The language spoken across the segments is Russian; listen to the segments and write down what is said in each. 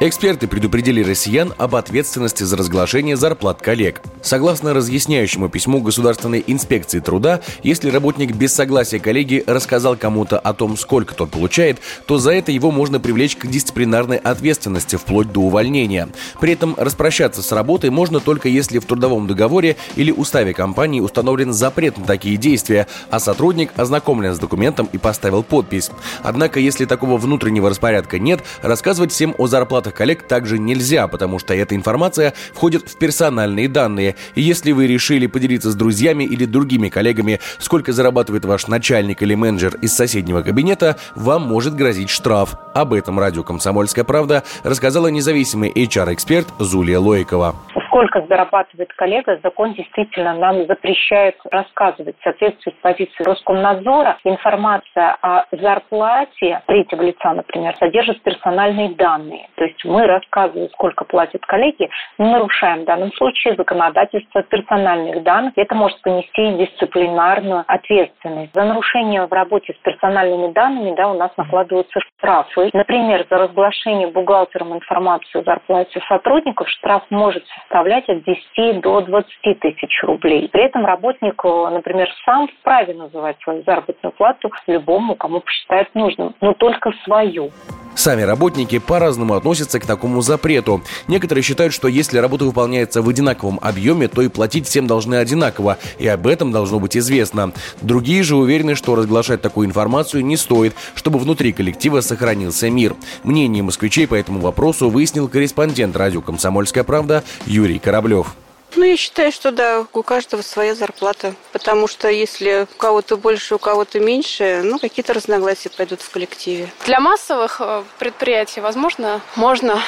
Эксперты предупредили россиян об ответственности за разглашение зарплат коллег. Согласно разъясняющему письму Государственной инспекции труда, если работник без согласия коллеги рассказал кому-то о том, сколько тот получает, то за это его можно привлечь к дисциплинарной ответственности вплоть до увольнения. При этом распрощаться с работой можно только если в трудовом договоре или уставе компании установлен запрет на такие действия, а сотрудник ознакомлен с документом и поставил подпись. Однако, если такого внутреннего распорядка нет, рассказывать всем о зарплатах зарплатах коллег также нельзя, потому что эта информация входит в персональные данные. И если вы решили поделиться с друзьями или другими коллегами, сколько зарабатывает ваш начальник или менеджер из соседнего кабинета, вам может грозить штраф. Об этом радио «Комсомольская правда» рассказала независимый HR-эксперт Зулия Лоикова сколько зарабатывает коллега, закон действительно нам запрещает рассказывать. В соответствии с позицией Роскомнадзора информация о зарплате третьего лица, например, содержит персональные данные. То есть мы рассказываем, сколько платят коллеги, мы нарушаем в данном случае законодательство персональных данных. Это может понести дисциплинарную ответственность. За нарушение в работе с персональными данными да, у нас накладываются штрафы. Например, за разглашение бухгалтером информации о зарплате сотрудников штраф может составлять составлять от 10 до 20 тысяч рублей. При этом работник, э, например, сам вправе называть свою заработную плату любому, кому посчитает нужным, но только свою. Сами работники по-разному относятся к такому запрету. Некоторые считают, что если работа выполняется в одинаковом объеме, то и платить всем должны одинаково, и об этом должно быть известно. Другие же уверены, что разглашать такую информацию не стоит, чтобы внутри коллектива сохранился мир. Мнение москвичей по этому вопросу выяснил корреспондент радио «Комсомольская правда» Юрий Кораблев. Ну, я считаю, что да, у каждого своя зарплата. Потому что если у кого-то больше, у кого-то меньше, ну, какие-то разногласия пойдут в коллективе. Для массовых э, предприятий, возможно, можно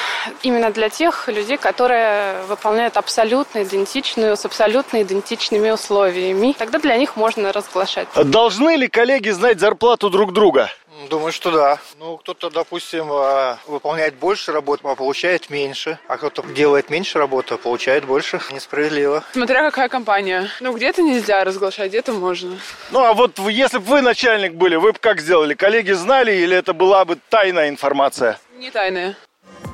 именно для тех людей, которые выполняют абсолютно идентичную, с абсолютно идентичными условиями. Тогда для них можно разглашать. Должны ли коллеги знать зарплату друг друга? Думаю, что да. Ну, кто-то, допустим, а, выполняет больше работы, а получает меньше. А кто-то делает меньше работы, а получает больше. Несправедливо. Смотря какая компания. Ну, где-то нельзя разглашать, где-то можно. Ну, а вот если бы вы начальник были, вы бы как сделали? Коллеги знали или это была бы тайная информация? Не тайная.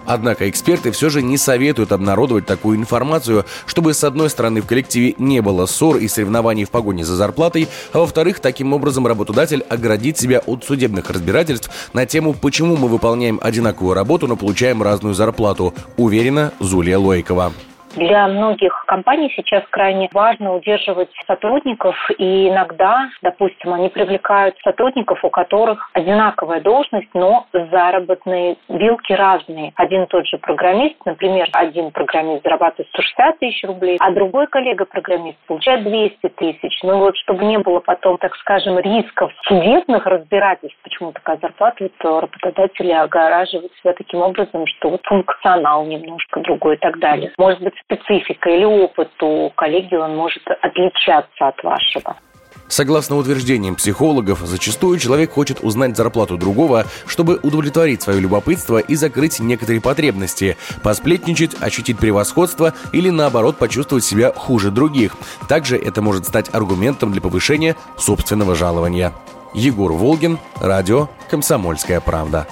Однако эксперты все же не советуют обнародовать такую информацию, чтобы с одной стороны в коллективе не было ссор и соревнований в погоне за зарплатой, а во-вторых, таким образом работодатель оградит себя от судебных разбирательств на тему, почему мы выполняем одинаковую работу, но получаем разную зарплату, уверена Зулия Лойкова. Для многих компаний сейчас крайне важно удерживать сотрудников, и иногда, допустим, они привлекают сотрудников, у которых одинаковая должность, но заработные вилки разные. Один и тот же программист, например, один программист зарабатывает 160 тысяч рублей, а другой коллега-программист получает 200 тысяч. Ну вот, чтобы не было потом, так скажем, рисков судебных разбирательств, почему такая зарплата, то работодатели огораживают себя таким образом, что вот функционал немножко другой и так далее. Может быть, специфика или опыт у коллеги, он может отличаться от вашего. Согласно утверждениям психологов, зачастую человек хочет узнать зарплату другого, чтобы удовлетворить свое любопытство и закрыть некоторые потребности, посплетничать, ощутить превосходство или наоборот почувствовать себя хуже других. Также это может стать аргументом для повышения собственного жалования. Егор Волгин, радио «Комсомольская правда».